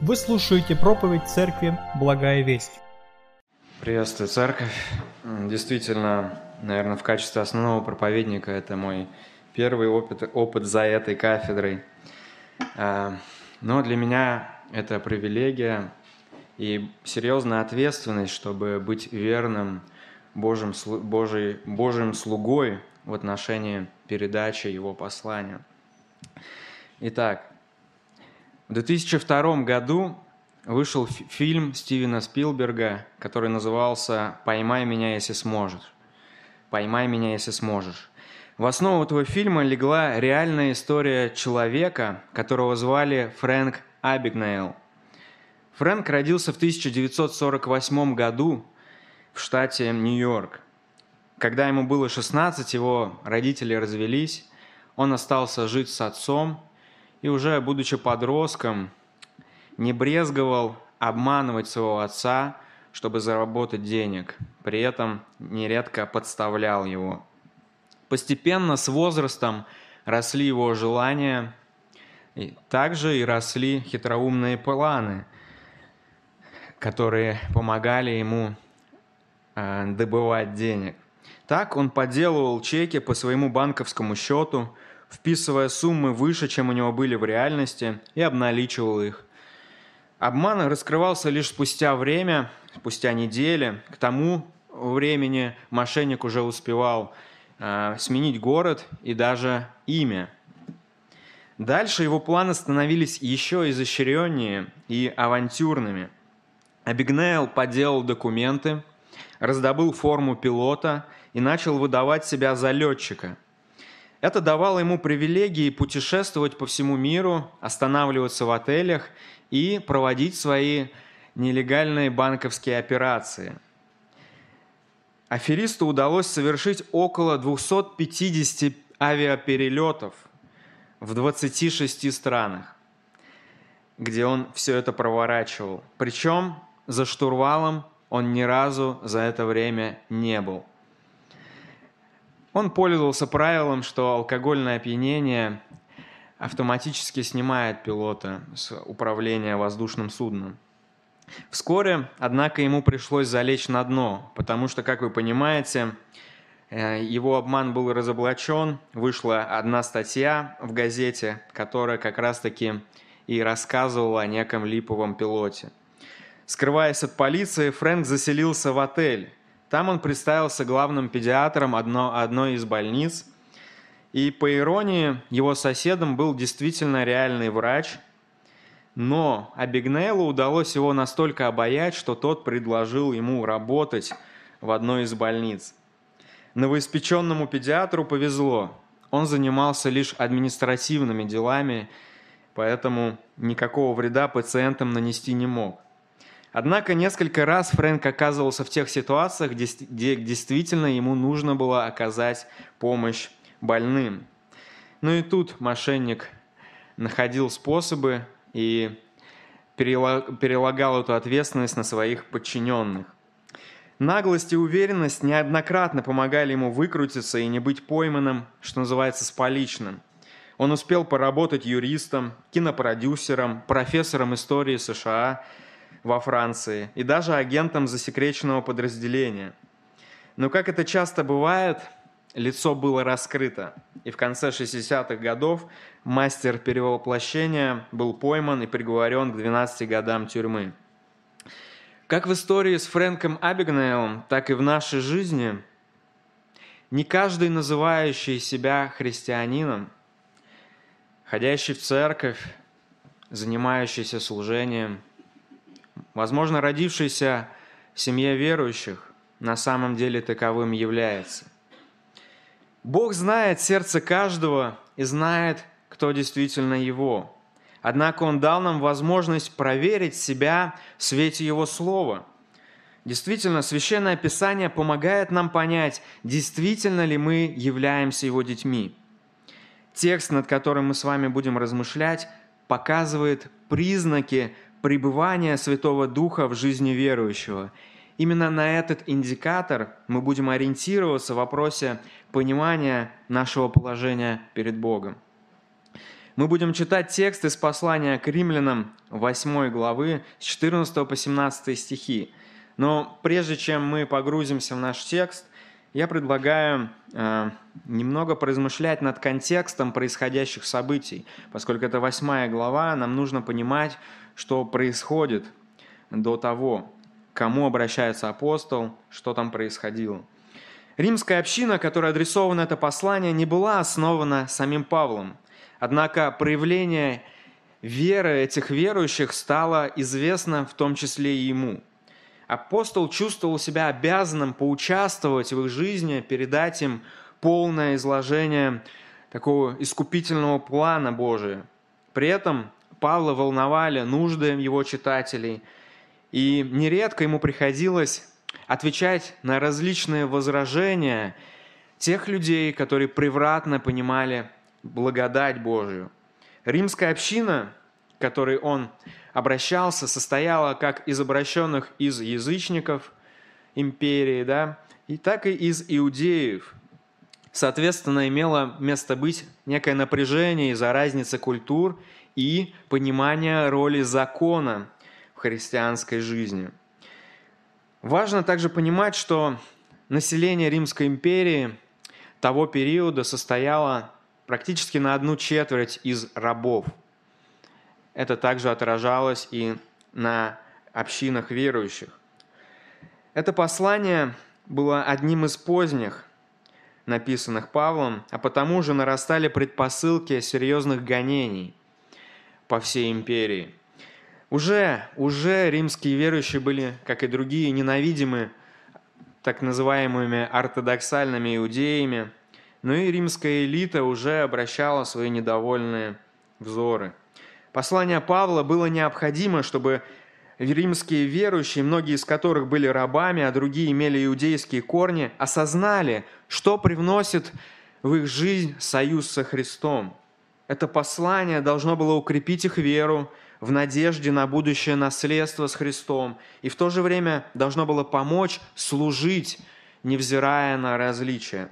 Вы слушаете проповедь церкви «Благая весть». Приветствую, церковь. Действительно, наверное, в качестве основного проповедника это мой первый опыт, опыт за этой кафедрой. А, но для меня это привилегия и серьезная ответственность, чтобы быть верным Божьим, Божий, Божьим слугой в отношении передачи Его послания. Итак, в 2002 году вышел фильм Стивена Спилберга, который назывался «Поймай меня, если сможешь». «Поймай меня, если сможешь». В основу этого фильма легла реальная история человека, которого звали Фрэнк Абигнейл. Фрэнк родился в 1948 году в штате Нью-Йорк. Когда ему было 16, его родители развелись, он остался жить с отцом и уже будучи подростком, не брезговал обманывать своего отца, чтобы заработать денег. При этом нередко подставлял его. Постепенно с возрастом росли его желания, и также и росли хитроумные планы, которые помогали ему э, добывать денег. Так он подделывал чеки по своему банковскому счету, вписывая суммы выше, чем у него были в реальности, и обналичивал их. Обман раскрывался лишь спустя время, спустя недели. К тому времени мошенник уже успевал э, сменить город и даже имя. Дальше его планы становились еще изощреннее и авантюрными. Абигнейл подделал документы, раздобыл форму пилота и начал выдавать себя за летчика. Это давало ему привилегии путешествовать по всему миру, останавливаться в отелях – и проводить свои нелегальные банковские операции. Аферисту удалось совершить около 250 авиаперелетов в 26 странах, где он все это проворачивал. Причем за штурвалом он ни разу за это время не был. Он пользовался правилом, что алкогольное опьянение автоматически снимает пилота с управления воздушным судном. Вскоре, однако, ему пришлось залечь на дно, потому что, как вы понимаете, э, его обман был разоблачен, вышла одна статья в газете, которая как раз-таки и рассказывала о неком липовом пилоте. Скрываясь от полиции, Фрэнк заселился в отель. Там он представился главным педиатром одно, одной из больниц – и по иронии, его соседом был действительно реальный врач, но Абигнейлу удалось его настолько обаять, что тот предложил ему работать в одной из больниц. Новоиспеченному педиатру повезло. Он занимался лишь административными делами, поэтому никакого вреда пациентам нанести не мог. Однако несколько раз Фрэнк оказывался в тех ситуациях, где действительно ему нужно было оказать помощь больным. Ну и мошенник находил способы и перелагал эту ответственность на своих подчиненных. Наглость и уверенность неоднократно помогали ему выкрутиться и не быть пойманным, что называется, с поличным. Он успел поработать юристом, кинопродюсером, профессором истории США во Франции и даже агентом засекреченного подразделения. Но, как это часто бывает, лицо было раскрыто, и в конце 60-х годов мастер перевоплощения был пойман и приговорен к 12 годам тюрьмы. Как в истории с Фрэнком Абигнейлом, так и в нашей жизни, не каждый, называющий себя христианином, ходящий в церковь, занимающийся служением, возможно, родившийся в семье верующих, на самом деле таковым является. Бог знает сердце каждого и знает, кто действительно Его. Однако Он дал нам возможность проверить себя в свете Его Слова. Действительно, Священное Писание помогает нам понять, действительно ли мы являемся Его детьми. Текст, над которым мы с вами будем размышлять, показывает признаки пребывания Святого Духа в жизни верующего – Именно на этот индикатор мы будем ориентироваться в вопросе понимания нашего положения перед Богом. Мы будем читать текст из послания к римлянам 8 главы с 14 по 17 стихи. Но прежде чем мы погрузимся в наш текст, я предлагаю э, немного поразмышлять над контекстом происходящих событий. Поскольку это восьмая глава, нам нужно понимать, что происходит до того, кому обращается апостол, что там происходило. Римская община, которая адресована это послание, не была основана самим Павлом. Однако проявление веры этих верующих стало известно в том числе и ему – апостол чувствовал себя обязанным поучаствовать в их жизни, передать им полное изложение такого искупительного плана Божия. При этом Павла волновали нужды его читателей, и нередко ему приходилось отвечать на различные возражения тех людей, которые превратно понимали благодать Божию. Римская община, к которой он обращался, состояла как из обращенных из язычников империи, да, и так и из иудеев. Соответственно, имело место быть некое напряжение из-за разницы культур и понимания роли закона в христианской жизни. Важно также понимать, что население Римской империи того периода состояло практически на одну четверть из рабов – это также отражалось и на общинах верующих. Это послание было одним из поздних, написанных Павлом, а потому же нарастали предпосылки серьезных гонений по всей империи. Уже, уже римские верующие были, как и другие, ненавидимы так называемыми ортодоксальными иудеями, но и римская элита уже обращала свои недовольные взоры – Послание Павла было необходимо, чтобы римские верующие, многие из которых были рабами, а другие имели иудейские корни, осознали, что привносит в их жизнь союз со Христом. Это послание должно было укрепить их веру в надежде на будущее наследство с Христом и в то же время должно было помочь служить, невзирая на различия.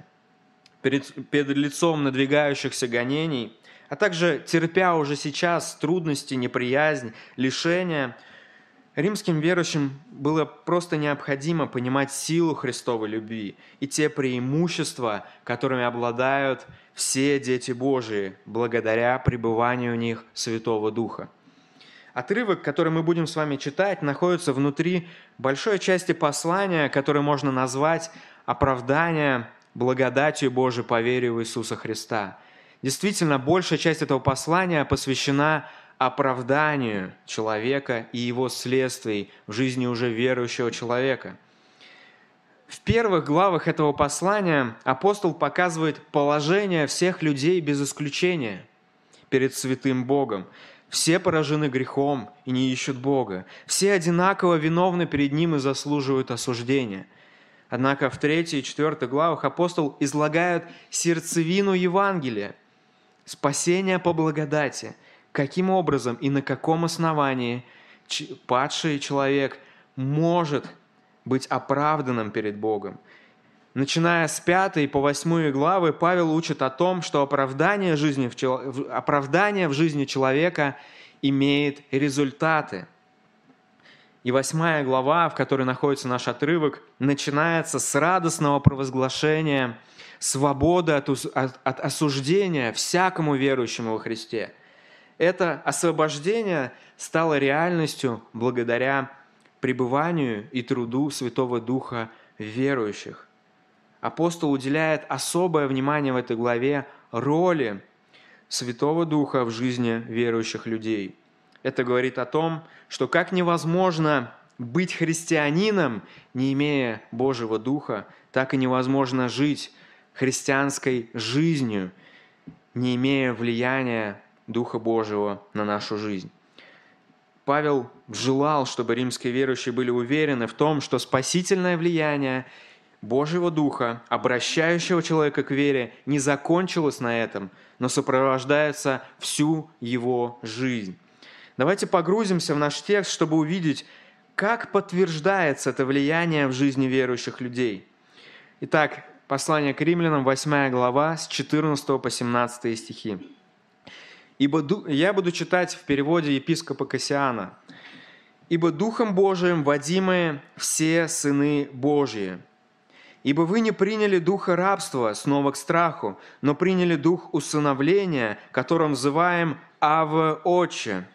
Перед, перед лицом надвигающихся гонений – а также терпя уже сейчас трудности, неприязнь, лишения, римским верующим было просто необходимо понимать силу Христовой любви и те преимущества, которыми обладают все дети Божии, благодаря пребыванию в них Святого Духа. Отрывок, который мы будем с вами читать, находится внутри большой части послания, которое можно назвать оправдание благодатью Божией по вере в Иисуса Христа – Действительно, большая часть этого послания посвящена оправданию человека и его следствий в жизни уже верующего человека. В первых главах этого послания апостол показывает положение всех людей без исключения перед святым Богом. Все поражены грехом и не ищут Бога. Все одинаково виновны перед Ним и заслуживают осуждения. Однако в третьей и четвертой главах апостол излагает сердцевину Евангелия – Спасение по благодати. Каким образом и на каком основании падший человек может быть оправданным перед Богом. Начиная с пятой по восьмую главы, Павел учит о том, что оправдание, жизни в, оправдание в жизни человека имеет результаты. И восьмая глава, в которой находится наш отрывок, начинается с радостного провозглашения – свобода от, от, от осуждения всякому верующему во Христе. Это освобождение стало реальностью благодаря пребыванию и труду Святого Духа верующих. Апостол уделяет особое внимание в этой главе роли Святого Духа в жизни верующих людей. Это говорит о том, что как невозможно быть христианином, не имея Божьего Духа, так и невозможно жить христианской жизнью, не имея влияния Духа Божьего на нашу жизнь. Павел желал, чтобы римские верующие были уверены в том, что спасительное влияние Божьего Духа, обращающего человека к вере, не закончилось на этом, но сопровождается всю его жизнь. Давайте погрузимся в наш текст, чтобы увидеть, как подтверждается это влияние в жизни верующих людей. Итак, Послание к римлянам, 8 глава, с 14 по 17 стихи. Ду... я буду читать в переводе епископа Кассиана. «Ибо Духом Божиим водимые все сыны Божьи. Ибо вы не приняли духа рабства снова к страху, но приняли дух усыновления, которым называем Ава Отче.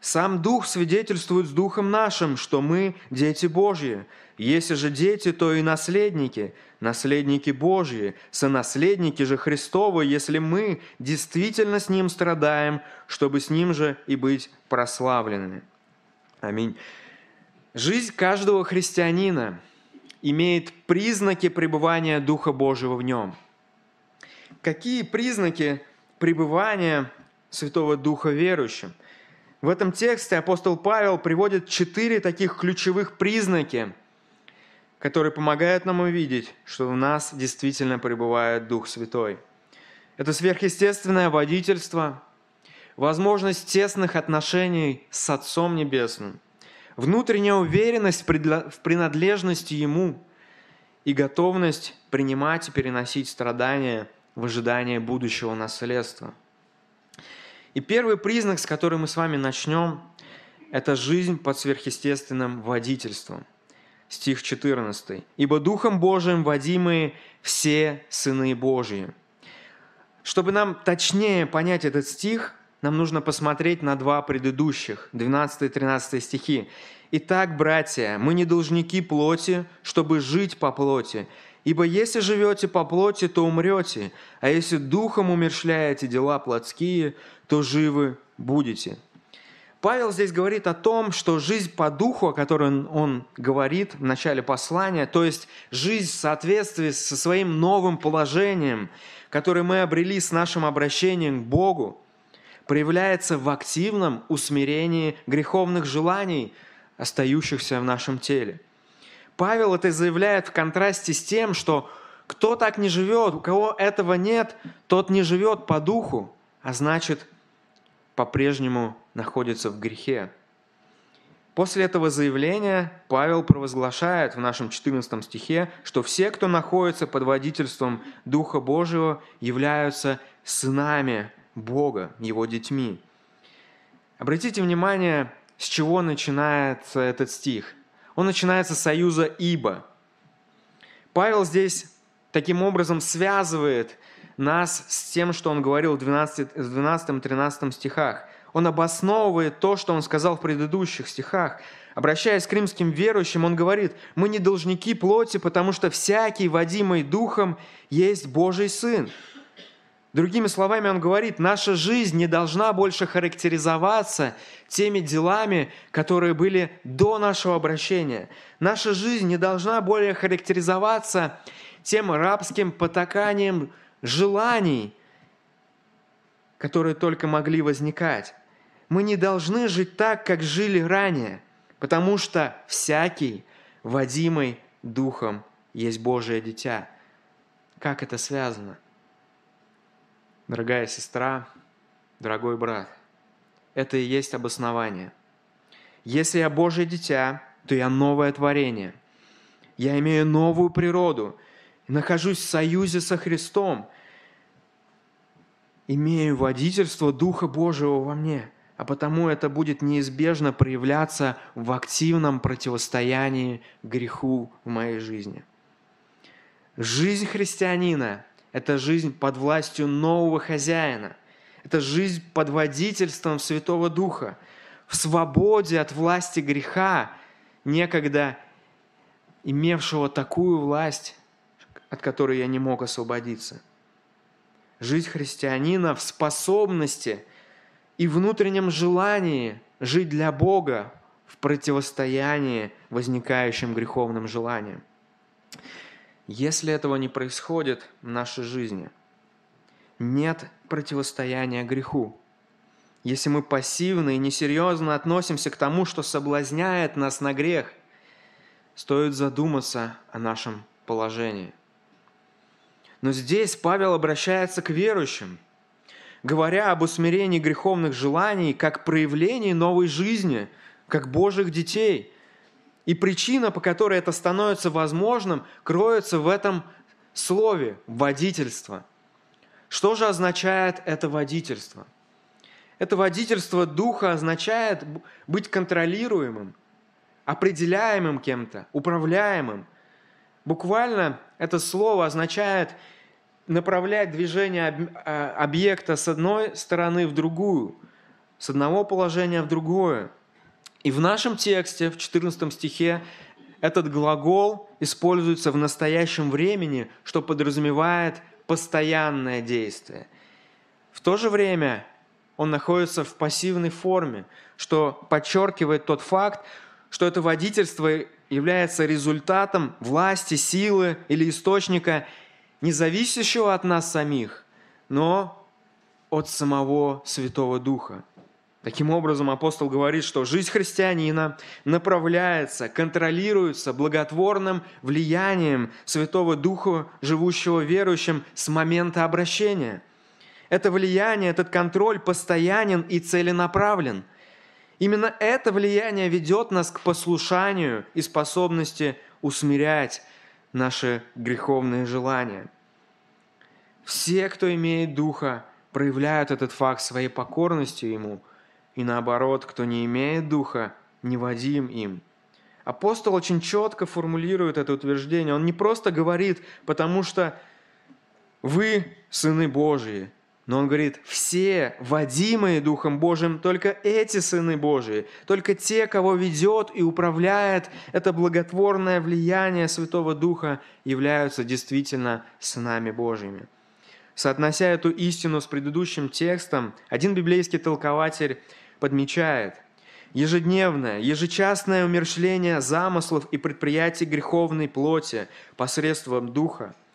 Сам Дух свидетельствует с Духом нашим, что мы дети Божьи. Если же дети, то и наследники, наследники Божьи, сонаследники же Христовы, если мы действительно с Ним страдаем, чтобы с Ним же и быть прославленными. Аминь. Жизнь каждого христианина имеет признаки пребывания Духа Божьего в нем. Какие признаки пребывания Святого Духа верующим? В этом тексте апостол Павел приводит четыре таких ключевых признаки, которые помогают нам увидеть, что в нас действительно пребывает Дух Святой. Это сверхъестественное водительство, возможность тесных отношений с Отцом Небесным, внутренняя уверенность в принадлежности Ему и готовность принимать и переносить страдания в ожидании будущего наследства. И первый признак, с которым мы с вами начнем, это жизнь под сверхъестественным водительством. Стих 14. «Ибо Духом Божиим водимые все сыны Божьи». Чтобы нам точнее понять этот стих – нам нужно посмотреть на два предыдущих, 12 и 13 стихи. «Итак, братья, мы не должники плоти, чтобы жить по плоти. Ибо если живете по плоти, то умрете, а если духом умершляете дела плотские, то живы будете». Павел здесь говорит о том, что жизнь по духу, о которой он, он говорит в начале послания, то есть жизнь в соответствии со своим новым положением, которое мы обрели с нашим обращением к Богу, проявляется в активном усмирении греховных желаний, остающихся в нашем теле. Павел это заявляет в контрасте с тем, что кто так не живет, у кого этого нет, тот не живет по духу, а значит, по-прежнему находится в грехе. После этого заявления Павел провозглашает в нашем 14 стихе, что все, кто находится под водительством Духа Божьего, являются сынами Бога, Его детьми. Обратите внимание, с чего начинается этот стих. Он начинается с союза «ибо». Павел здесь таким образом связывает нас с тем, что он говорил в 12-13 стихах. Он обосновывает то, что он сказал в предыдущих стихах. Обращаясь к римским верующим, он говорит, «Мы не должники плоти, потому что всякий, водимый Духом, есть Божий Сын». Другими словами, он говорит, наша жизнь не должна больше характеризоваться теми делами, которые были до нашего обращения. Наша жизнь не должна более характеризоваться тем рабским потаканием желаний, которые только могли возникать. Мы не должны жить так, как жили ранее, потому что всякий, водимый Духом, есть Божие дитя. Как это связано? Дорогая сестра, дорогой брат, это и есть обоснование. Если я Божье дитя, то я новое творение. Я имею новую природу, нахожусь в союзе со Христом, имею водительство Духа Божьего во мне, а потому это будет неизбежно проявляться в активном противостоянии греху в моей жизни. Жизнь христианина это жизнь под властью нового хозяина. Это жизнь под водительством Святого Духа. В свободе от власти греха, некогда имевшего такую власть, от которой я не мог освободиться. Жизнь христианина в способности и внутреннем желании жить для Бога в противостоянии возникающим греховным желаниям. Если этого не происходит в нашей жизни, нет противостояния греху. Если мы пассивно и несерьезно относимся к тому, что соблазняет нас на грех, стоит задуматься о нашем положении. Но здесь Павел обращается к верующим, говоря об усмирении греховных желаний как проявлении новой жизни, как Божьих детей – и причина, по которой это становится возможным, кроется в этом слове «водительство». Что же означает это водительство? Это водительство Духа означает быть контролируемым, определяемым кем-то, управляемым. Буквально это слово означает направлять движение а, объекта с одной стороны в другую, с одного положения в другое. И в нашем тексте, в 14 стихе, этот глагол используется в настоящем времени, что подразумевает постоянное действие. В то же время он находится в пассивной форме, что подчеркивает тот факт, что это водительство является результатом власти, силы или источника, не зависящего от нас самих, но от самого Святого Духа. Таким образом, апостол говорит, что жизнь христианина направляется, контролируется благотворным влиянием Святого Духа, живущего верующим с момента обращения. Это влияние, этот контроль постоянен и целенаправлен. Именно это влияние ведет нас к послушанию и способности усмирять наши греховные желания. Все, кто имеет Духа, проявляют этот факт своей покорностью Ему – и наоборот, кто не имеет духа, не водим им. Апостол очень четко формулирует это утверждение. Он не просто говорит, потому что вы сыны Божии, но он говорит, все водимые Духом Божиим, только эти сыны Божии, только те, кого ведет и управляет это благотворное влияние Святого Духа, являются действительно сынами Божьими. Соотнося эту истину с предыдущим текстом, один библейский толкователь подмечает, ежедневное, ежечасное умершление замыслов и предприятий греховной плоти посредством Духа –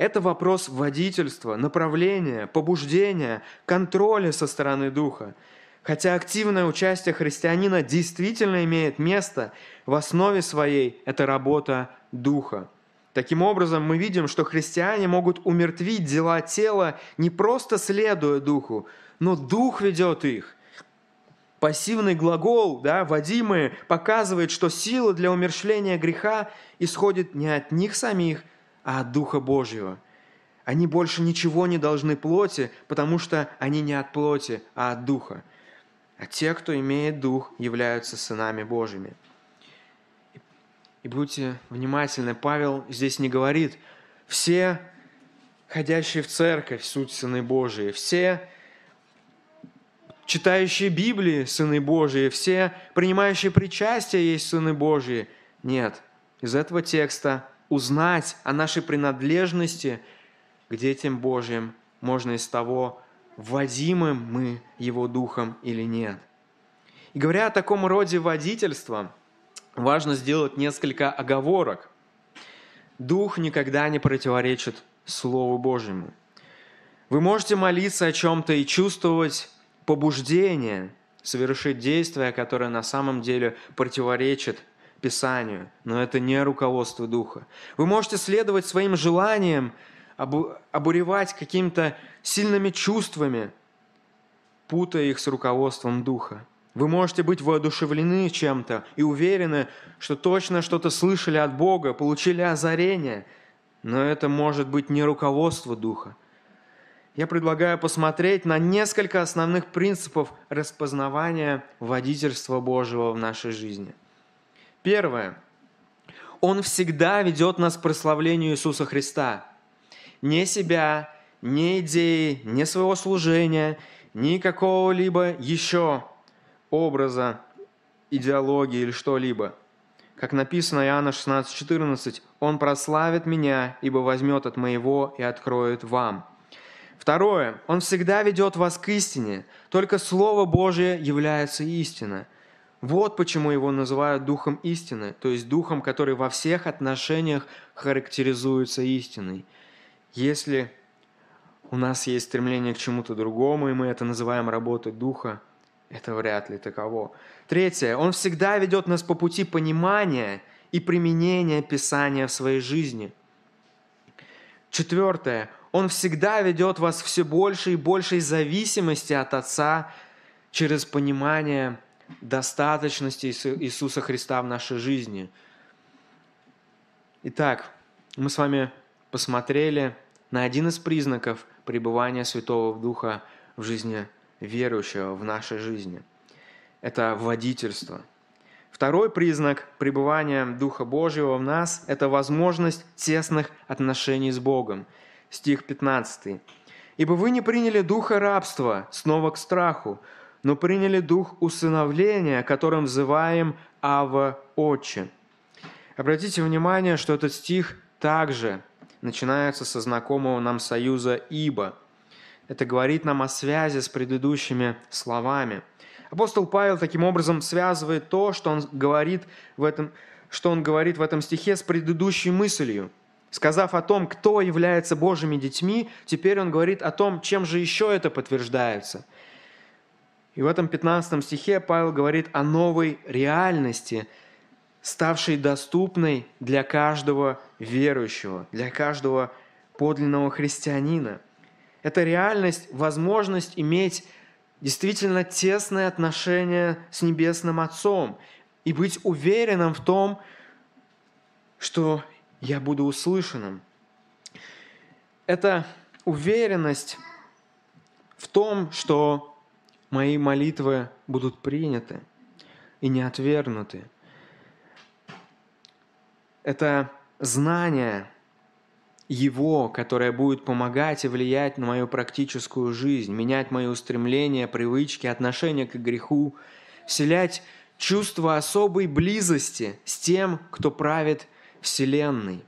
это вопрос водительства, направления, побуждения, контроля со стороны Духа. Хотя активное участие христианина действительно имеет место, в основе своей это работа Духа. Таким образом, мы видим, что христиане могут умертвить дела тела не просто следуя Духу, но Дух ведет их. Пассивный глагол, да, водимые, показывает, что сила для умершления греха исходит не от них самих, а от Духа Божьего. Они больше ничего не должны плоти, потому что они не от плоти, а от Духа. А те, кто имеет Дух, являются сынами Божьими. И будьте внимательны, Павел здесь не говорит, все ходящие в церковь суть сыны Божии, все читающие Библии сыны Божии, все принимающие причастие есть сыны Божии. Нет, из этого текста узнать о нашей принадлежности к детям Божьим можно из того, водимым мы Его Духом или нет. И говоря о таком роде водительства, важно сделать несколько оговорок. Дух никогда не противоречит Слову Божьему. Вы можете молиться о чем-то и чувствовать побуждение совершить действие, которое на самом деле противоречит Писанию, но это не руководство Духа. Вы можете следовать своим желаниям, обуревать какими-то сильными чувствами, путая их с руководством Духа. Вы можете быть воодушевлены чем-то и уверены, что точно что-то слышали от Бога, получили озарение, но это может быть не руководство Духа, я предлагаю посмотреть на несколько основных принципов распознавания водительства Божьего в нашей жизни. Первое. Он всегда ведет нас к прославлению Иисуса Христа. Не себя, не идеи, не своего служения, ни какого-либо еще образа, идеологии или что-либо. Как написано Иоанна 16:14, «Он прославит меня, ибо возьмет от моего и откроет вам». Второе. Он всегда ведет вас к истине. Только Слово Божие является истиной. Вот почему его называют Духом истины, то есть Духом, который во всех отношениях характеризуется истиной. Если у нас есть стремление к чему-то другому, и мы это называем работой Духа, это вряд ли таково. Третье. Он всегда ведет нас по пути понимания и применения Писания в своей жизни. Четвертое. Он всегда ведет вас все больше и большей зависимости от Отца через понимание достаточности Иисуса Христа в нашей жизни. Итак, мы с вами посмотрели на один из признаков пребывания Святого Духа в жизни верующего в нашей жизни. Это водительство. Второй признак пребывания Духа Божьего в нас – это возможность тесных отношений с Богом. Стих 15. «Ибо вы не приняли духа рабства снова к страху, но приняли дух усыновления, которым взываем Ава Отче». Обратите внимание, что этот стих также начинается со знакомого нам союза «ибо». Это говорит нам о связи с предыдущими словами. Апостол Павел таким образом связывает то, что он говорит в этом, что он говорит в этом стихе с предыдущей мыслью. Сказав о том, кто является Божьими детьми, теперь он говорит о том, чем же еще это подтверждается. И в этом 15 стихе Павел говорит о новой реальности, ставшей доступной для каждого верующего, для каждого подлинного христианина. Это реальность, возможность иметь действительно тесные отношения с Небесным Отцом и быть уверенным в том, что я буду услышанным. Это уверенность в том, что мои молитвы будут приняты и не отвергнуты. Это знание Его, которое будет помогать и влиять на мою практическую жизнь, менять мои устремления, привычки, отношения к греху, вселять чувство особой близости с тем, кто правит Вселенной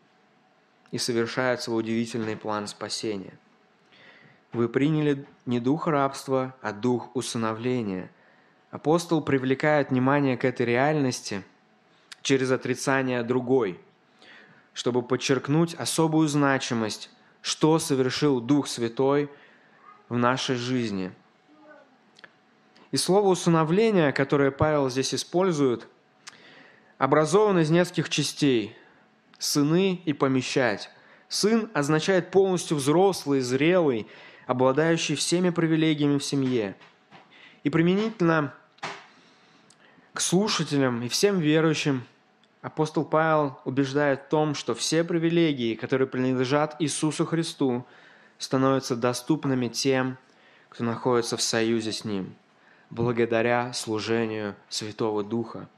и совершает свой удивительный план спасения. Вы приняли не дух рабства, а дух усыновления. Апостол привлекает внимание к этой реальности через отрицание другой, чтобы подчеркнуть особую значимость, что совершил Дух Святой в нашей жизни. И слово «усыновление», которое Павел здесь использует, образовано из нескольких частей – сыны и помещать. Сын означает полностью взрослый, зрелый, обладающий всеми привилегиями в семье. И применительно к слушателям и всем верующим апостол Павел убеждает в том, что все привилегии, которые принадлежат Иисусу Христу, становятся доступными тем, кто находится в союзе с Ним, благодаря служению Святого Духа.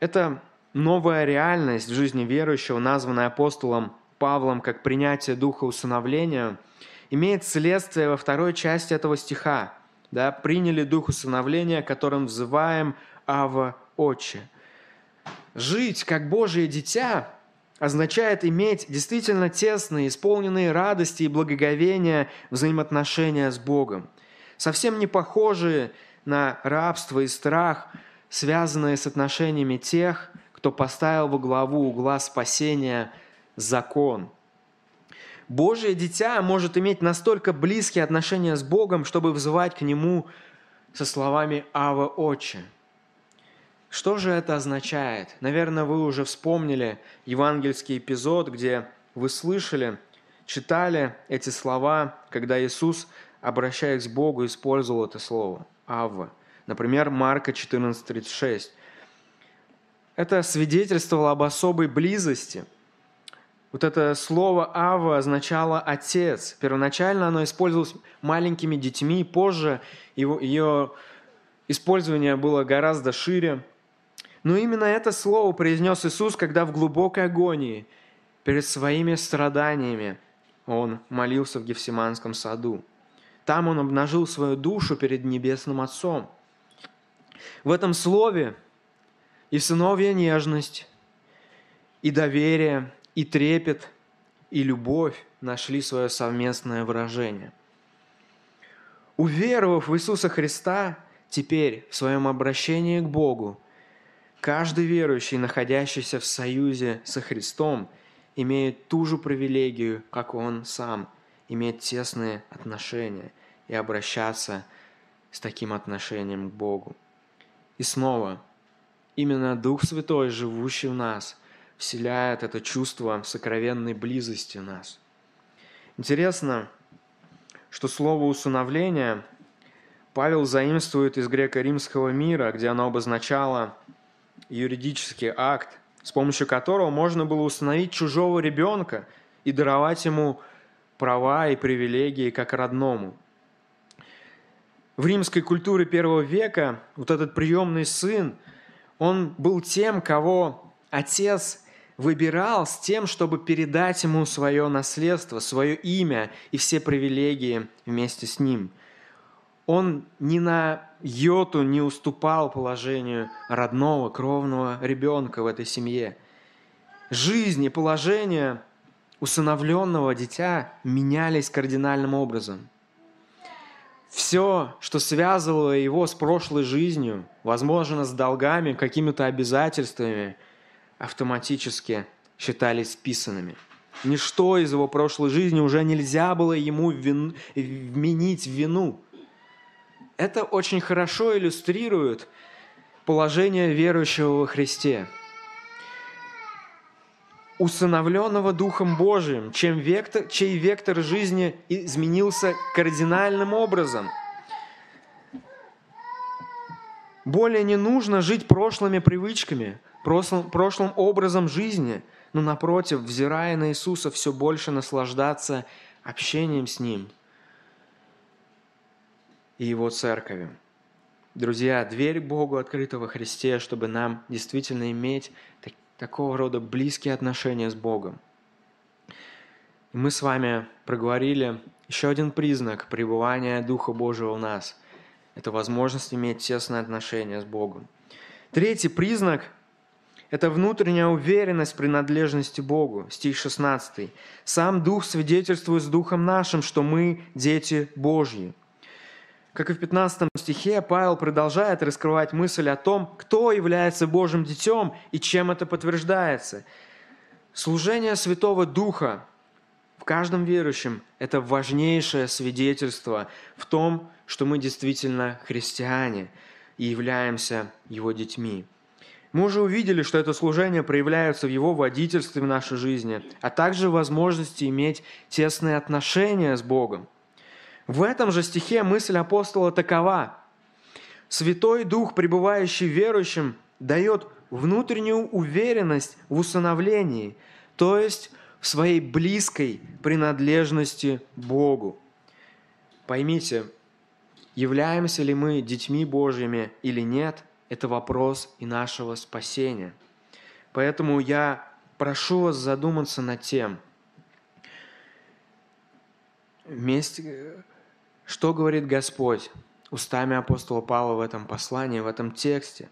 Это новая реальность в жизни верующего, названная апостолом Павлом как принятие духа усыновления, имеет следствие во второй части этого стиха. Да, «Приняли дух усыновления, которым взываем Ава Отче». Жить как Божие дитя означает иметь действительно тесные, исполненные радости и благоговения взаимоотношения с Богом, совсем не похожие на рабство и страх, связанные с отношениями тех, кто поставил во главу угла спасения закон. Божье дитя может иметь настолько близкие отношения с Богом, чтобы взывать к Нему со словами «Ава Отче». Что же это означает? Наверное, вы уже вспомнили евангельский эпизод, где вы слышали, читали эти слова, когда Иисус, обращаясь к Богу, использовал это слово «Ава». Например, Марка 14:36 это свидетельствовало об особой близости. Вот это слово «ава» означало «отец». Первоначально оно использовалось маленькими детьми, позже его, ее использование было гораздо шире. Но именно это слово произнес Иисус, когда в глубокой агонии, перед своими страданиями, он молился в Гефсиманском саду. Там он обнажил свою душу перед Небесным Отцом. В этом слове и сыновья нежность, и доверие, и трепет, и любовь нашли свое совместное выражение. Уверовав в Иисуса Христа, теперь в своем обращении к Богу, каждый верующий, находящийся в союзе со Христом, имеет ту же привилегию, как он сам, иметь тесные отношения и обращаться с таким отношением к Богу. И снова, Именно Дух Святой, живущий в нас, вселяет это чувство сокровенной близости нас. Интересно, что слово «усыновление» Павел заимствует из греко-римского мира, где оно обозначало юридический акт, с помощью которого можно было установить чужого ребенка и даровать ему права и привилегии как родному. в римской культуре первого века вот этот приемный сын, он был тем, кого отец выбирал с тем, чтобы передать ему свое наследство, свое имя и все привилегии вместе с ним. Он ни на йоту не уступал положению родного, кровного ребенка в этой семье. Жизнь и положение усыновленного дитя менялись кардинальным образом – все, что связывало его с прошлой жизнью, возможно, с долгами, какими-то обязательствами, автоматически считались списанными. Ничто из его прошлой жизни уже нельзя было ему вин... вменить вину. Это очень хорошо иллюстрирует положение верующего во Христе – усыновленного Духом Божиим, чем вектор, чей вектор жизни изменился кардинальным образом. Более не нужно жить прошлыми привычками, прошлым, прошлым образом жизни, но напротив, взирая на Иисуса, все больше наслаждаться общением с Ним и Его церковью. Друзья, дверь Богу открыта во Христе, чтобы нам действительно иметь такого рода близкие отношения с Богом. И мы с вами проговорили еще один признак пребывания Духа Божьего в нас. Это возможность иметь тесное отношение с Богом. Третий признак – это внутренняя уверенность в принадлежности Богу. Стих 16. «Сам Дух свидетельствует с Духом нашим, что мы дети Божьи». Как и в 15 стихе, Павел продолжает раскрывать мысль о том, кто является Божьим детем и чем это подтверждается. Служение Святого Духа в каждом верующем – это важнейшее свидетельство в том, что мы действительно христиане и являемся Его детьми. Мы уже увидели, что это служение проявляется в Его водительстве в нашей жизни, а также в возможности иметь тесные отношения с Богом – в этом же стихе мысль апостола такова. Святой Дух, пребывающий верующим, дает внутреннюю уверенность в усыновлении, то есть в своей близкой принадлежности Богу. Поймите, являемся ли мы детьми Божьими или нет, это вопрос и нашего спасения. Поэтому я прошу вас задуматься над тем, вместе, что говорит Господь устами апостола Павла в этом послании, в этом тексте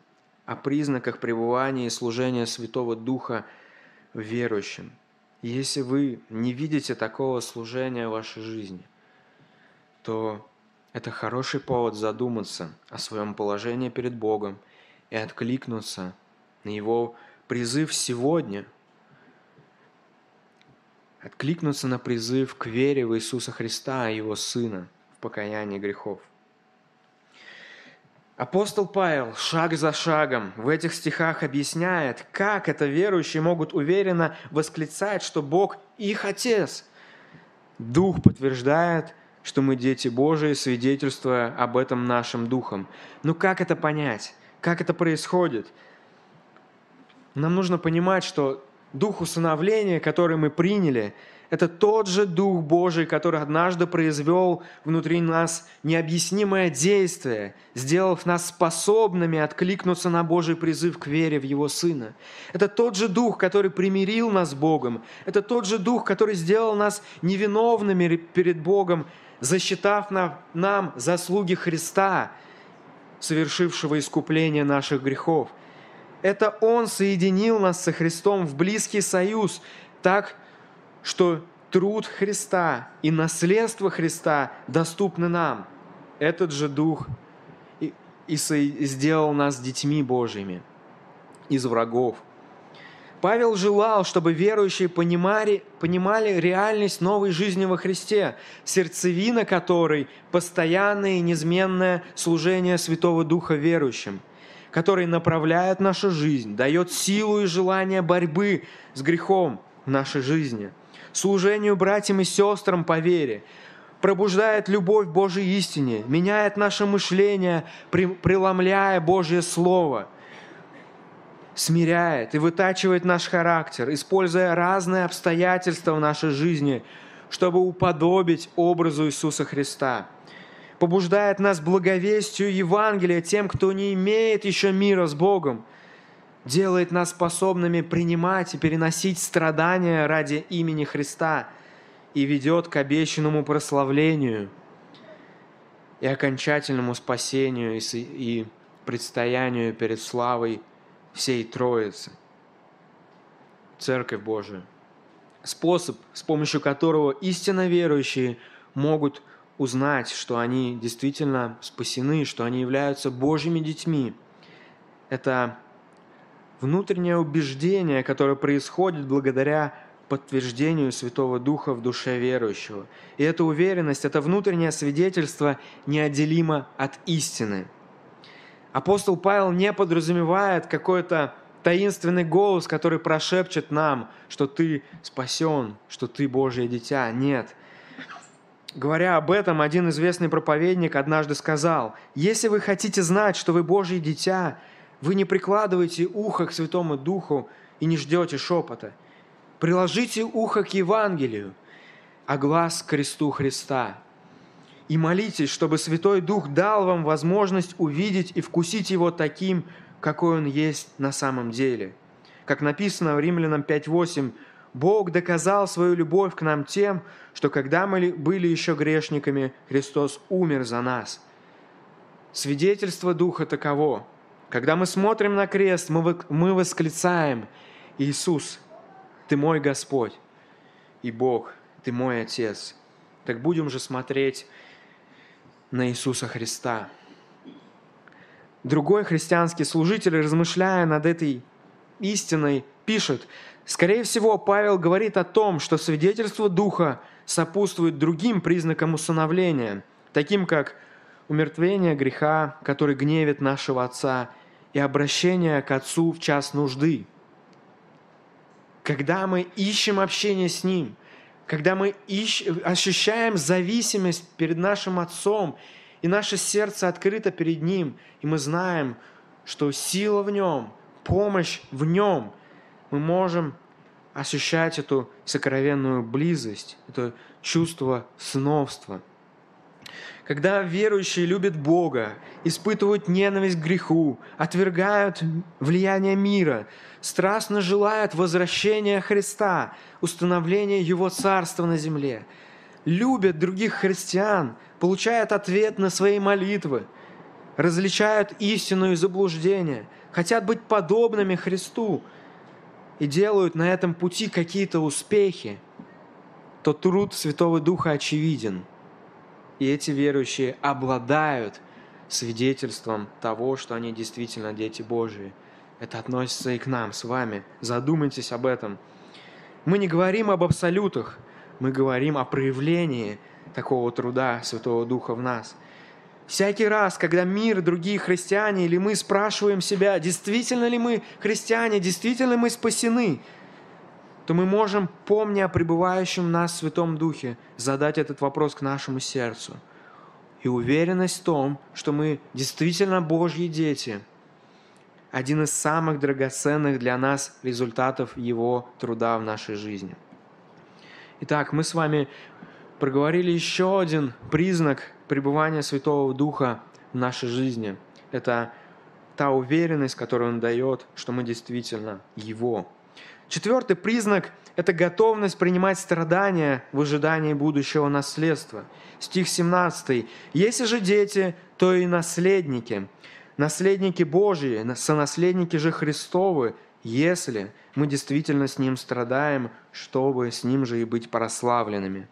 о признаках пребывания и служения Святого Духа верующим? Если вы не видите такого служения в вашей жизни, то это хороший повод задуматься о своем положении перед Богом и откликнуться на Его призыв сегодня – откликнуться на призыв к вере в Иисуса Христа и Его Сына – покаянии грехов. Апостол Павел шаг за шагом в этих стихах объясняет, как это верующие могут уверенно восклицать, что Бог их Отец. Дух подтверждает, что мы дети Божии, свидетельствуя об этом нашим духом. Но как это понять? Как это происходит? Нам нужно понимать, что дух усыновления, который мы приняли – это тот же Дух Божий, который однажды произвел внутри нас необъяснимое действие, сделав нас способными откликнуться на Божий призыв к вере в Его Сына. Это тот же Дух, который примирил нас с Богом. Это тот же Дух, который сделал нас невиновными перед Богом, засчитав нам заслуги Христа, совершившего искупление наших грехов. Это Он соединил нас со Христом в близкий союз, так, что труд Христа и наследство Христа доступны нам. Этот же Дух и, и, сделал нас детьми Божьими из врагов. Павел желал, чтобы верующие понимали, понимали реальность новой жизни во Христе, сердцевина которой – постоянное и неизменное служение Святого Духа верующим, который направляет нашу жизнь, дает силу и желание борьбы с грехом в нашей жизни – служению братьям и сестрам по вере, пробуждает любовь Божьей истине, меняет наше мышление, преломляя Божье Слово, смиряет и вытачивает наш характер, используя разные обстоятельства в нашей жизни, чтобы уподобить образу Иисуса Христа. побуждает нас благовестию Евангелия тем, кто не имеет еще мира с Богом, делает нас способными принимать и переносить страдания ради имени Христа и ведет к обещанному прославлению и окончательному спасению и предстоянию перед славой всей Троицы. Церковь Божия. Способ, с помощью которого истинно верующие могут узнать, что они действительно спасены, что они являются Божьими детьми. Это внутреннее убеждение, которое происходит благодаря подтверждению Святого Духа в душе верующего. И эта уверенность, это внутреннее свидетельство неотделимо от истины. Апостол Павел не подразумевает какой-то таинственный голос, который прошепчет нам, что ты спасен, что ты Божье дитя. Нет – Говоря об этом, один известный проповедник однажды сказал, «Если вы хотите знать, что вы Божье дитя, вы не прикладываете ухо к Святому Духу и не ждете шепота. Приложите ухо к Евангелию, а глаз к кресту Христа. И молитесь, чтобы Святой Дух дал вам возможность увидеть и вкусить Его таким, какой Он есть на самом деле. Как написано в Римлянам 5.8, Бог доказал свою любовь к нам тем, что когда мы были еще грешниками, Христос умер за нас. Свидетельство Духа таково. Когда мы смотрим на крест, мы, мы восклицаем, «Иисус, Ты мой Господь, и Бог, Ты мой Отец». Так будем же смотреть на Иисуса Христа. Другой христианский служитель, размышляя над этой истиной, пишет, Скорее всего, Павел говорит о том, что свидетельство Духа сопутствует другим признакам усыновления, таким как умертвение греха, который гневит нашего Отца, и обращение к Отцу в час нужды. Когда мы ищем общение с Ним, когда мы ищ... ощущаем зависимость перед нашим Отцом, и наше сердце открыто перед Ним, и мы знаем, что сила в Нем, помощь в Нем – мы можем ощущать эту сокровенную близость, это чувство сновства. Когда верующие любят Бога, испытывают ненависть к греху, отвергают влияние мира, страстно желают возвращения Христа, установления Его Царства на земле, любят других христиан, получают ответ на свои молитвы, различают истину и заблуждение, хотят быть подобными Христу – и делают на этом пути какие-то успехи, то труд Святого Духа очевиден. И эти верующие обладают свидетельством того, что они действительно дети Божии. Это относится и к нам с вами. Задумайтесь об этом. Мы не говорим об абсолютах, мы говорим о проявлении такого труда Святого Духа в нас – Всякий раз, когда мир, другие христиане или мы спрашиваем себя, действительно ли мы христиане, действительно ли мы спасены, то мы можем, помня о пребывающем в нас Святом Духе, задать этот вопрос к нашему сердцу. И уверенность в том, что мы действительно Божьи дети, один из самых драгоценных для нас результатов Его труда в нашей жизни. Итак, мы с вами проговорили еще один признак пребывания Святого Духа в нашей жизни. Это та уверенность, которую Он дает, что мы действительно Его. Четвертый признак – это готовность принимать страдания в ожидании будущего наследства. Стих 17. «Если же дети, то и наследники, наследники Божьи, сонаследники же Христовы, если мы действительно с Ним страдаем, чтобы с Ним же и быть прославленными».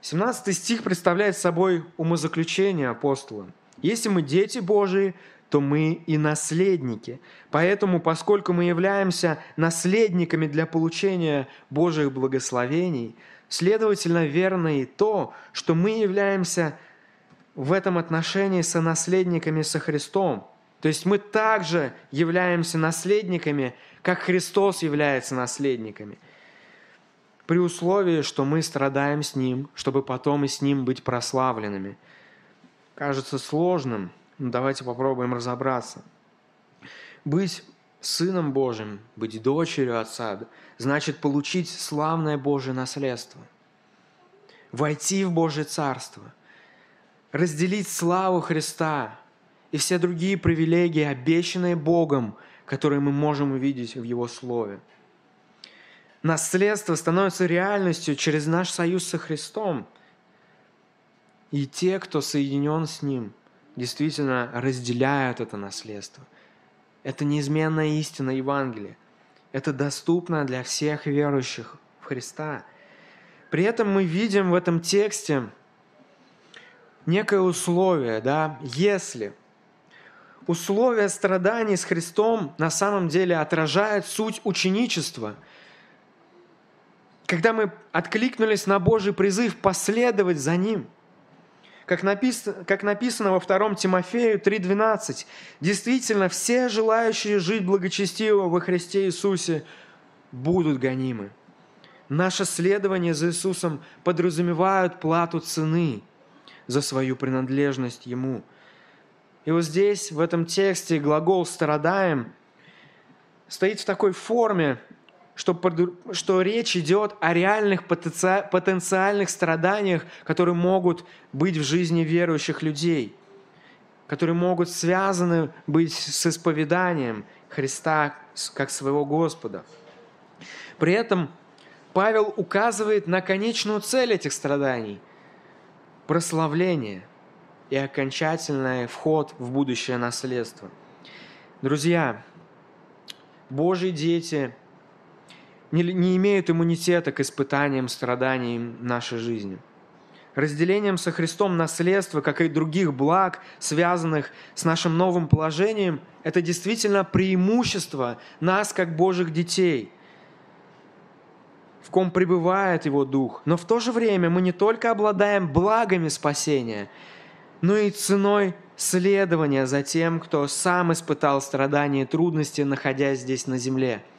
17 стих представляет собой умозаключение апостола. Если мы дети Божии, то мы и наследники. Поэтому, поскольку мы являемся наследниками для получения Божьих благословений, следовательно, верно и то, что мы являемся в этом отношении сонаследниками со Христом. То есть мы также являемся наследниками, как Христос является наследниками – при условии, что мы страдаем с Ним, чтобы потом и с Ним быть прославленными. Кажется сложным, давайте попробуем разобраться. Быть сыном Божьим, быть дочерью Отца, значит получить славное Божье наследство, войти в Божье Царство. разделить славу Христа и все другие привилегии, обещанные Богом, которые мы можем увидеть в Его Слове. Наследство становится реальностью через наш союз со Христом. И те, кто соединен с Ним, действительно разделяют это наследство. Это неизменная истина Евангелия. Это доступно для всех верующих в Христа. При этом мы видим в этом тексте некое условие, да, если условия страданий с Христом на самом деле отражают суть ученичества. Когда мы откликнулись на Божий призыв последовать за Ним – как написано, как написано во 2 Тимофею 3.12, действительно, все желающие жить благочестиво во Христе Иисусе будут гонимы. Наше следование за Иисусом подразумевает плату цены за свою принадлежность Ему. И вот здесь, в этом тексте, глагол «страдаем» стоит в такой форме, что, что речь идет о реальных потенциальных страданиях, которые могут быть в жизни верующих людей, которые могут связаны быть с исповеданием Христа как своего Господа. При этом Павел указывает на конечную цель этих страданий – прославление и окончательный вход в будущее наследство. Друзья, Божьи дети – не, не имеют иммунитета к испытаниям, страданиям нашей жизни. Разделением со Христом наследства, как и других благ, связанных с нашим новым положением, это действительно преимущество нас, как Божьих детей, в ком пребывает Его Дух. Но в то же время мы не только обладаем благами спасения, но и ценой следования за тем, кто сам испытал страдания и трудности, находясь здесь на земле –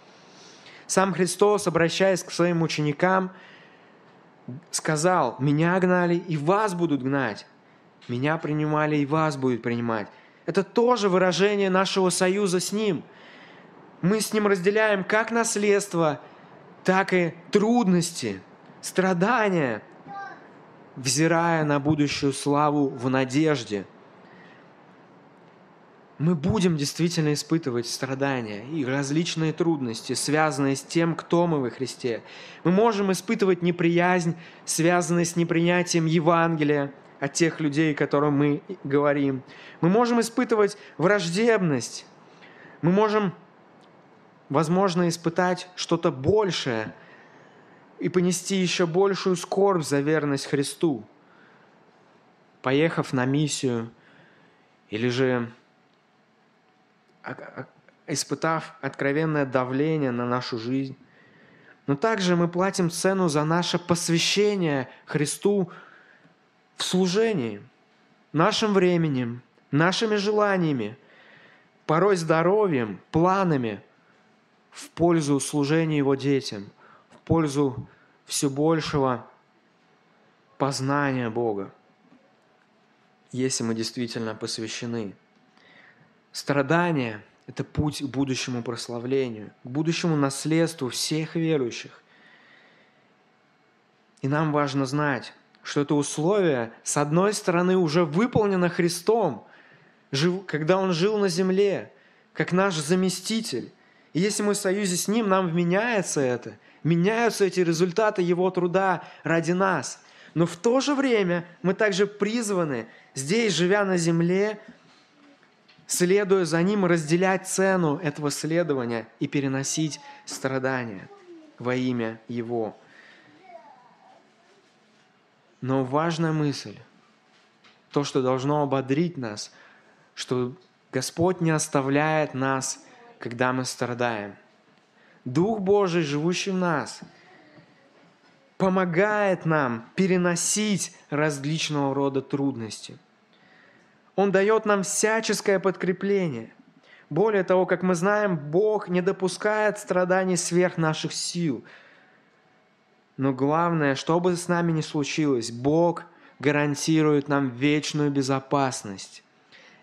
сам Христос, обращаясь к своим ученикам, сказал, «Меня гнали, и вас будут гнать. Меня принимали, и вас будут принимать». Это тоже выражение нашего союза с Ним. Мы с Ним разделяем как наследство, так и трудности, страдания, взирая на будущую славу в надежде – мы будем действительно испытывать страдания и различные трудности, связанные с тем, кто мы во Христе. Мы можем испытывать неприязнь, связанную с непринятием Евангелия от тех людей, которым мы говорим. Мы можем испытывать враждебность. Мы можем, возможно, испытать что-то большее и понести еще большую скорбь за верность Христу, поехав на миссию или же испытав откровенное давление на нашу жизнь. Но также мы платим цену за наше посвящение Христу в служении, нашим временем, нашими желаниями, порой здоровьем, планами в пользу служения Его детям, в пользу все большего познания Бога, если мы действительно посвящены – Страдание – это путь к будущему прославлению, к будущему наследству всех верующих. И нам важно знать, что это условие, с одной стороны, уже выполнено Христом, когда Он жил на земле, как наш заместитель. И если мы в союзе с Ним, нам вменяется это, меняются эти результаты Его труда ради нас. Но в то же время мы также призваны, здесь, живя на земле, следуя за ним, разделять цену этого следования и переносить страдания во имя Его. Но важная мысль, то, что должно ободрить нас, что Господь не оставляет нас, когда мы страдаем. Дух Божий, живущий в нас, помогает нам переносить различного рода трудности – он дает нам всяческое подкрепление. Более того, как мы знаем, Бог не допускает страданий сверх наших сил. Но главное, что бы с нами ни случилось, Бог гарантирует нам вечную безопасность.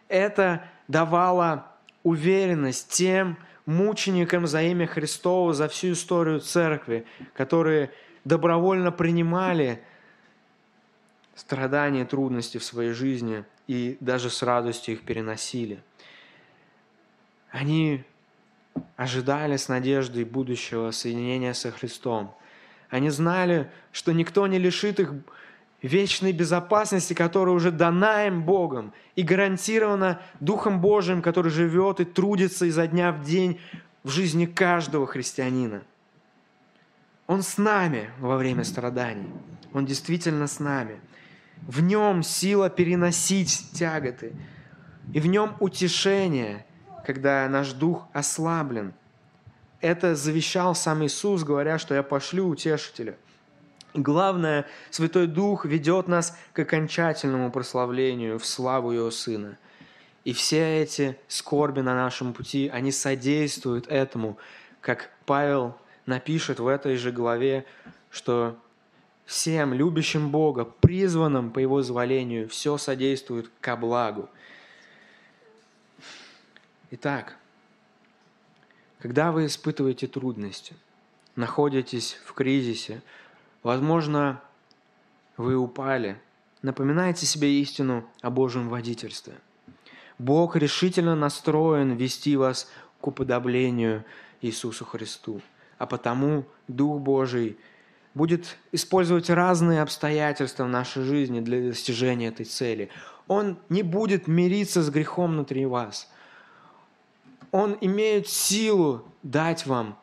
Это давало уверенность тем мученикам за имя Христова, за всю историю церкви, которые добровольно принимали страдания, трудности в своей жизни и даже с радостью их переносили. Они ожидали с надеждой будущего соединения со Христом. Они знали, что никто не лишит их вечной безопасности, которая уже дана им Богом и гарантирована Духом Божиим, который живет и трудится изо дня в день в жизни каждого христианина. Он с нами во время страданий. Он действительно с нами. В нем сила переносить тяготы. И в нем утешение, когда наш дух ослаблен. Это завещал сам Иисус, говоря, что я пошлю утешителя – главное, Святой Дух ведет нас к окончательному прославлению в славу Его Сына. И все эти скорби на нашем пути, они содействуют этому, как Павел напишет в этой же главе, что всем любящим Бога, призванным по Его зволению, все содействует ко благу. Итак, когда вы испытываете трудности, находитесь в кризисе, Возможно, вы упали. Напоминайте себе истину о Божьем водительстве. Бог решительно настроен вести вас к уподоблению Иисусу Христу. А потому Дух Божий будет использовать разные обстоятельства в нашей жизни для достижения этой цели. Он не будет мириться с грехом внутри вас. Он имеет силу дать вам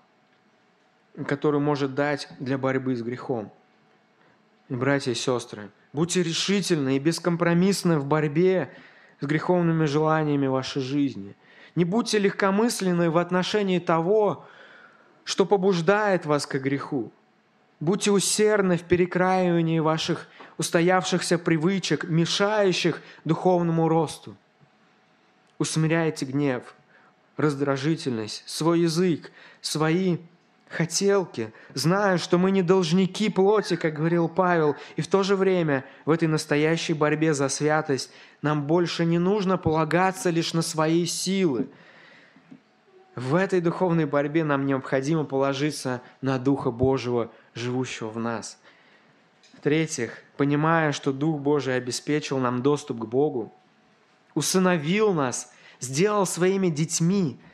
который может дать для борьбы с грехом. Братья и сестры, будьте решительны и бескомпромиссны в борьбе с греховными желаниями вашей жизни. Не будьте легкомысленны в отношении того, что побуждает вас к греху. Будьте усердны в перекраивании ваших устоявшихся привычек, мешающих духовному росту. Усмиряйте гнев, раздражительность, свой язык, свои хотелки, зная, что мы не должники плоти, как говорил Павел, и в то же время в этой настоящей борьбе за святость нам больше не нужно полагаться лишь на свои силы. В этой духовной борьбе нам необходимо положиться на Духа Божьего, живущего в нас. В-третьих, понимая, что Дух Божий обеспечил нам доступ к Богу, усыновил нас, сделал своими детьми –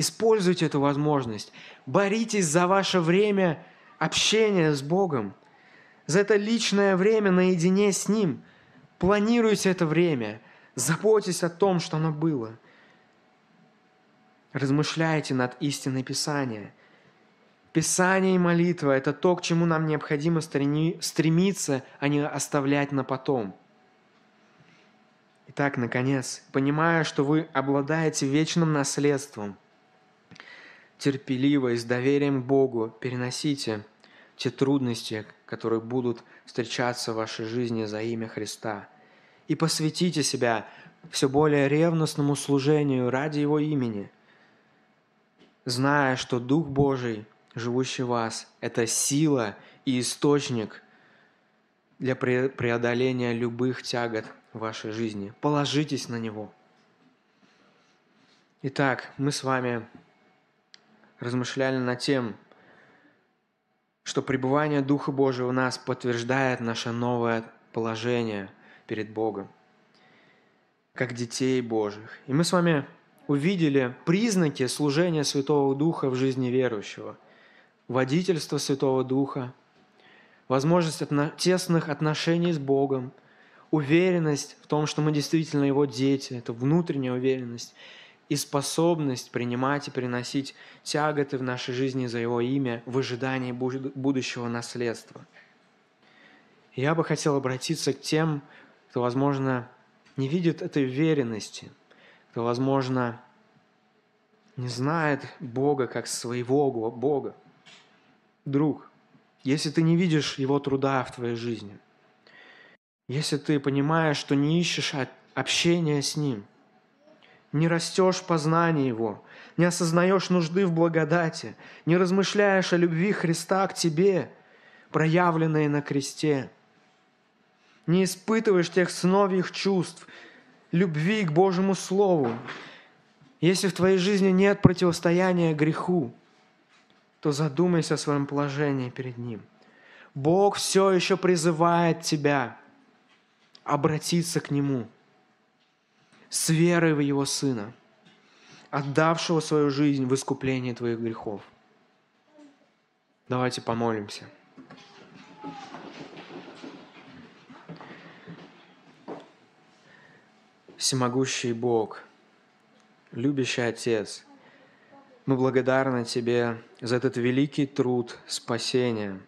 Используйте эту возможность. Боритесь за ваше время общения с Богом, за это личное время наедине с Ним. Планируйте это время. Заботьтесь о том, что оно было. Размышляйте над истиной Писания. Писание и молитва – это то, к чему нам необходимо стремиться, а не оставлять на потом. Итак, наконец, понимая, что вы обладаете вечным наследством – терпеливо и с доверием к Богу переносите те трудности, которые будут встречаться в вашей жизни за имя Христа. И посвятите себя все более ревностному служению ради Его имени, зная, что Дух Божий, живущий в вас, это сила и источник для преодоления любых тягот в вашей жизни. Положитесь на Него. Итак, мы с вами размышляли над тем, что пребывание Духа Божьего у нас подтверждает наше новое положение перед Богом, как детей Божьих. И мы с вами увидели признаки служения Святого Духа в жизни верующего. Водительство Святого Духа, возможность отно- тесных отношений с Богом, уверенность в том, что мы действительно Его дети, это внутренняя уверенность – и способность принимать и приносить тяготы в нашей жизни за Его имя в ожидании будущего наследства. Я бы хотел обратиться к тем, кто, возможно, не видит этой уверенности, кто, возможно, не знает Бога как своего Бога. Друг, если ты не видишь Его труда в твоей жизни, если ты понимаешь, что не ищешь общения с Ним – не растешь в познании Его, не осознаешь нужды в благодати, не размышляешь о любви Христа к тебе, проявленной на кресте, не испытываешь тех сновьих чувств, любви к Божьему Слову, если в твоей жизни нет противостояния греху, то задумайся о своем положении перед Ним. Бог все еще призывает тебя обратиться к Нему с верой в Его Сына, отдавшего свою жизнь в искупление твоих грехов. Давайте помолимся. Всемогущий Бог, любящий Отец, мы благодарны Тебе за этот великий труд спасения.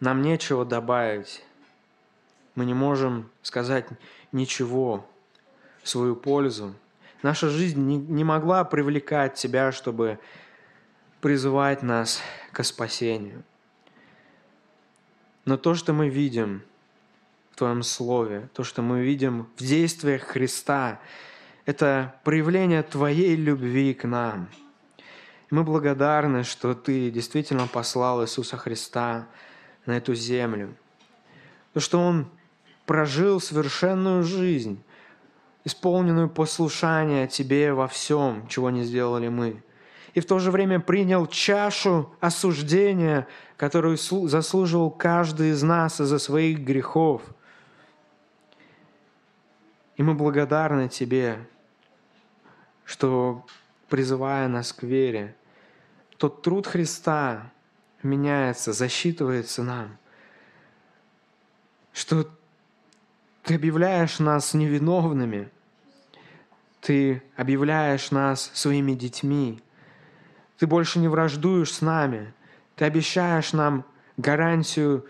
Нам нечего добавить. Мы не можем сказать ничего в свою пользу. Наша жизнь не, не могла привлекать Тебя, чтобы призывать нас к спасению. Но то, что мы видим – в Твоем Слове, то, что мы видим в действиях Христа, это проявление Твоей любви к нам. Мы благодарны, что Ты действительно послал Иисуса Христа на эту землю. То, что Он прожил совершенную жизнь, исполненную послушания Тебе во всем, чего не сделали мы. И в то же время принял чашу осуждения, которую заслуживал каждый из нас из-за своих грехов – и мы благодарны Тебе, что, призывая нас к вере, тот труд Христа меняется, засчитывается нам, что Ты объявляешь нас невиновными, Ты объявляешь нас своими детьми, Ты больше не враждуешь с нами, Ты обещаешь нам гарантию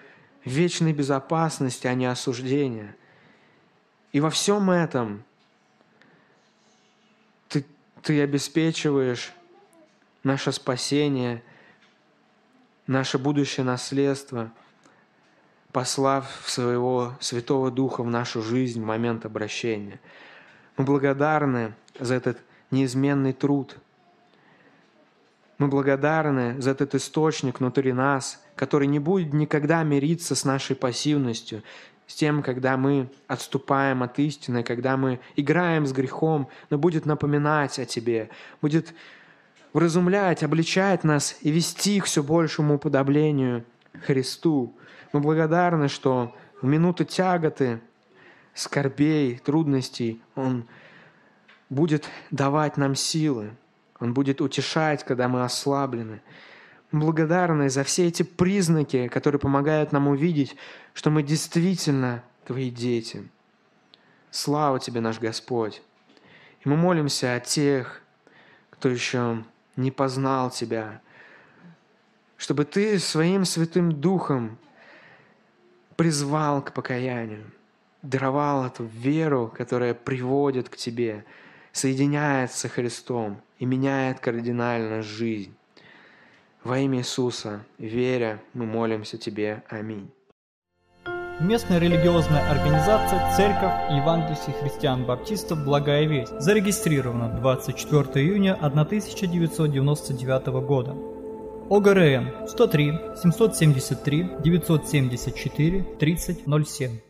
вечной безопасности, а не осуждения – и во всем этом ты, обеспечиваешь наше спасение, наше будущее наследство, послав своего Святого Духа в нашу жизнь в момент обращения. Мы благодарны за этот неизменный труд. Мы благодарны за этот источник внутри нас, который не будет никогда мириться с нашей пассивностью, с тем, когда мы отступаем от истины, когда мы играем с грехом, но будет напоминать о Тебе, будет вразумлять, обличать нас и вести к все большему уподоблению Христу. Мы благодарны, что в минуты тяготы, скорбей, трудностей Он будет давать нам силы, Он будет утешать, когда мы ослаблены благодарны за все эти признаки, которые помогают нам увидеть, что мы действительно Твои дети. Слава Тебе, наш Господь. И мы молимся о тех, кто еще не познал Тебя, чтобы Ты своим Святым Духом призвал к покаянию, даровал эту веру, которая приводит к Тебе, соединяется с Христом и меняет кардинально жизнь. Во имя Иисуса, веря, мы молимся Тебе. Аминь. Местная религиозная организация Церковь Евангельских христиан-баптистов «Благая весть» зарегистрирована 24 июня 1999 года. ОГРН 103 773 974 3007